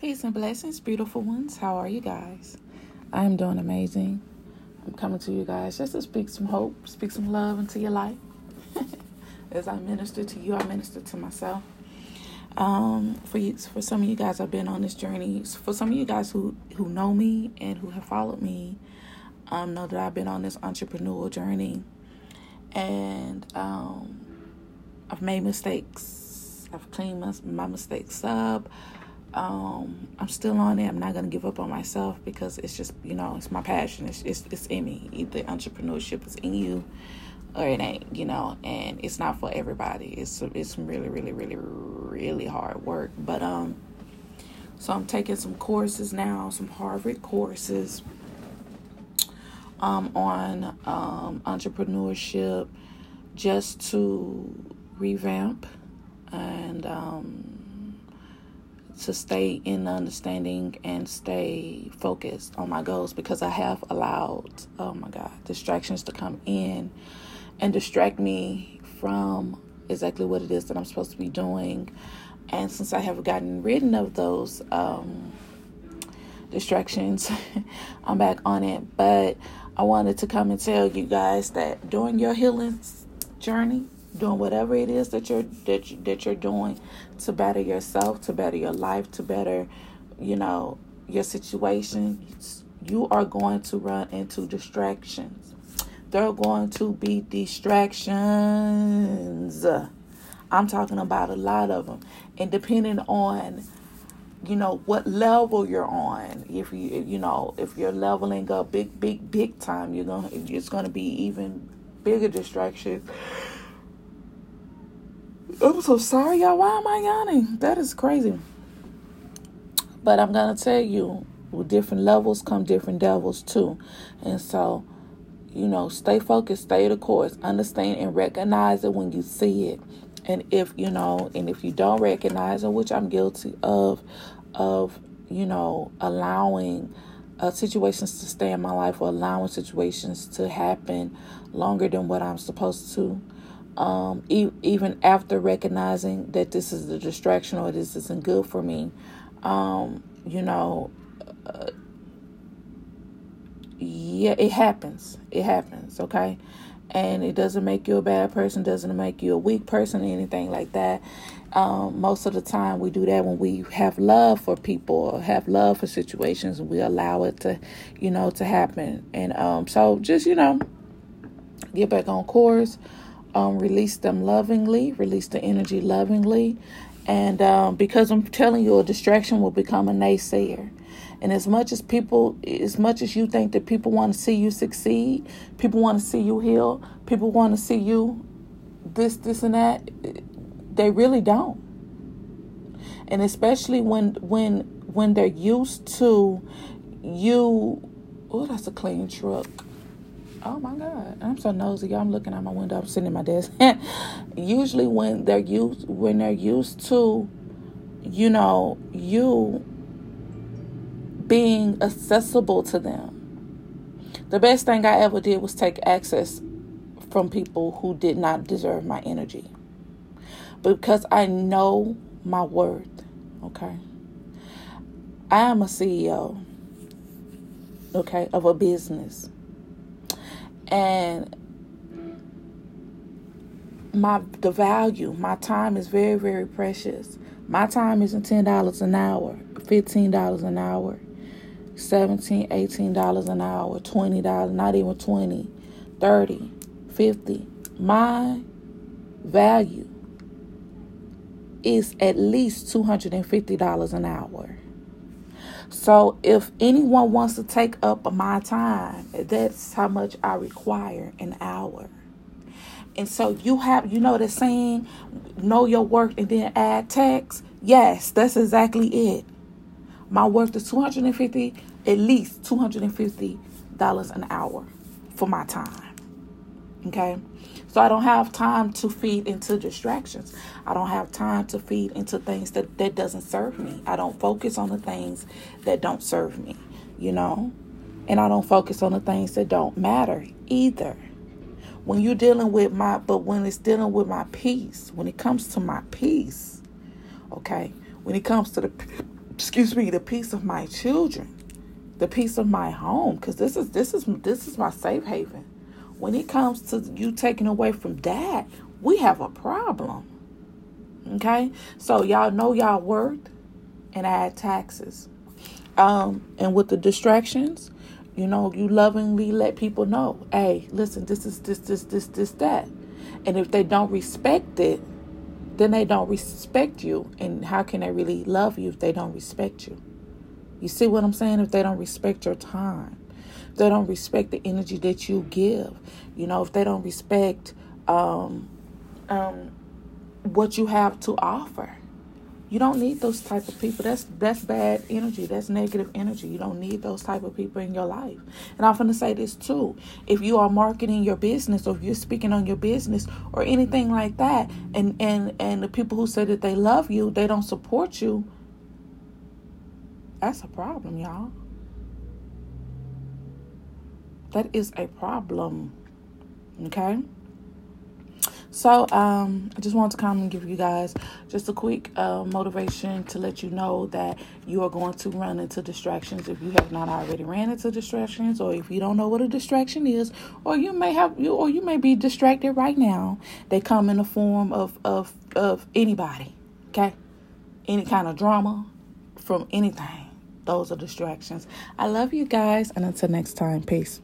Peace and blessings, beautiful ones. How are you guys? I'm doing amazing. I'm coming to you guys just to speak some hope, speak some love into your life. As I minister to you, I minister to myself. Um, for you, for some of you guys, I've been on this journey. For some of you guys who who know me and who have followed me, um, know that I've been on this entrepreneurial journey, and um, I've made mistakes. I've cleaned my, my mistakes up um, I'm still on it. I'm not gonna give up on myself because it's just you know it's my passion. It's it's, it's in me. Either entrepreneurship is in you or it ain't. You know, and it's not for everybody. It's it's really really really really hard work. But um, so I'm taking some courses now, some Harvard courses. Um, on um, entrepreneurship, just to revamp and um, to stay in understanding and stay focused on my goals because I have allowed, oh my God, distractions to come in and distract me from exactly what it is that I'm supposed to be doing. And since I have gotten rid of those um, distractions, I'm back on it. But I wanted to come and tell you guys that during your healing journey, doing whatever it is that you're that you, that you're doing to better yourself, to better your life, to better, you know, your situation, you are going to run into distractions. There are going to be distractions. I'm talking about a lot of them. And depending on you know what level you're on if you you know if you're leveling up big big big time you're gonna it's gonna be even bigger distractions I'm so sorry, y'all. Why am I yawning? That is crazy. But I'm gonna tell you, with different levels come different devils too, and so you know, stay focused, stay the course, understand and recognize it when you see it. And if you know, and if you don't recognize it, which I'm guilty of, of you know, allowing uh, situations to stay in my life or allowing situations to happen longer than what I'm supposed to um, e- even after recognizing that this is a distraction or this isn't good for me, um, you know, uh, yeah, it happens. It happens, okay? And it doesn't make you a bad person, doesn't make you a weak person, anything like that. Um, most of the time, we do that when we have love for people or have love for situations, and we allow it to, you know, to happen. And um, so, just you know, get back on course um, release them lovingly, release the energy lovingly. And um, because I'm telling you, a distraction will become a naysayer. And as much as people, as much as you think that people want to see you succeed, people want to see you heal, people want to see you this, this, and that, they really don't. And especially when when when they're used to you, oh, that's a clean truck Oh my God, I'm so nosy. I'm looking out my window. I'm sitting at my desk. Usually, when they're used, when they're used to, you know, you being accessible to them. The best thing I ever did was take access from people who did not deserve my energy. Because I know my worth, okay? I am a CEO, okay, of a business and my the value my time is very very precious. My time isn't ten dollars an hour fifteen dollars an hour seventeen eighteen dollars an hour twenty dollars not even twenty thirty fifty. My value is at least two hundred and fifty dollars an hour so if anyone wants to take up my time, that's how much I require an hour. And so you have, you know, the saying, know your work and then add tax. Yes, that's exactly it. My worth is 250, at least $250 an hour for my time. Okay. So I don't have time to feed into distractions. I don't have time to feed into things that, that doesn't serve me. I don't focus on the things that don't serve me, you know? And I don't focus on the things that don't matter either. When you're dealing with my, but when it's dealing with my peace, when it comes to my peace, okay? When it comes to the excuse me, the peace of my children, the peace of my home, because this is this is this is my safe haven. When it comes to you taking away from that, we have a problem. Okay, so y'all know y'all worth and add taxes. Um, and with the distractions, you know, you lovingly let people know, hey, listen, this is this, this, this, this, that. And if they don't respect it, then they don't respect you. And how can they really love you if they don't respect you? You see what I'm saying? If they don't respect your time, they don't respect the energy that you give, you know, if they don't respect um, um, what you have to offer. You don't need those type of people. That's that's bad energy. That's negative energy. You don't need those type of people in your life. And I'm gonna say this too. If you are marketing your business or if you're speaking on your business or anything like that, and and and the people who say that they love you, they don't support you. That's a problem, y'all. That is a problem. Okay? So um, I just wanted to come and give you guys just a quick uh, motivation to let you know that you are going to run into distractions if you have not already ran into distractions, or if you don't know what a distraction is, or you may have you or you may be distracted right now. They come in the form of of of anybody, okay, any kind of drama from anything. Those are distractions. I love you guys, and until next time, peace.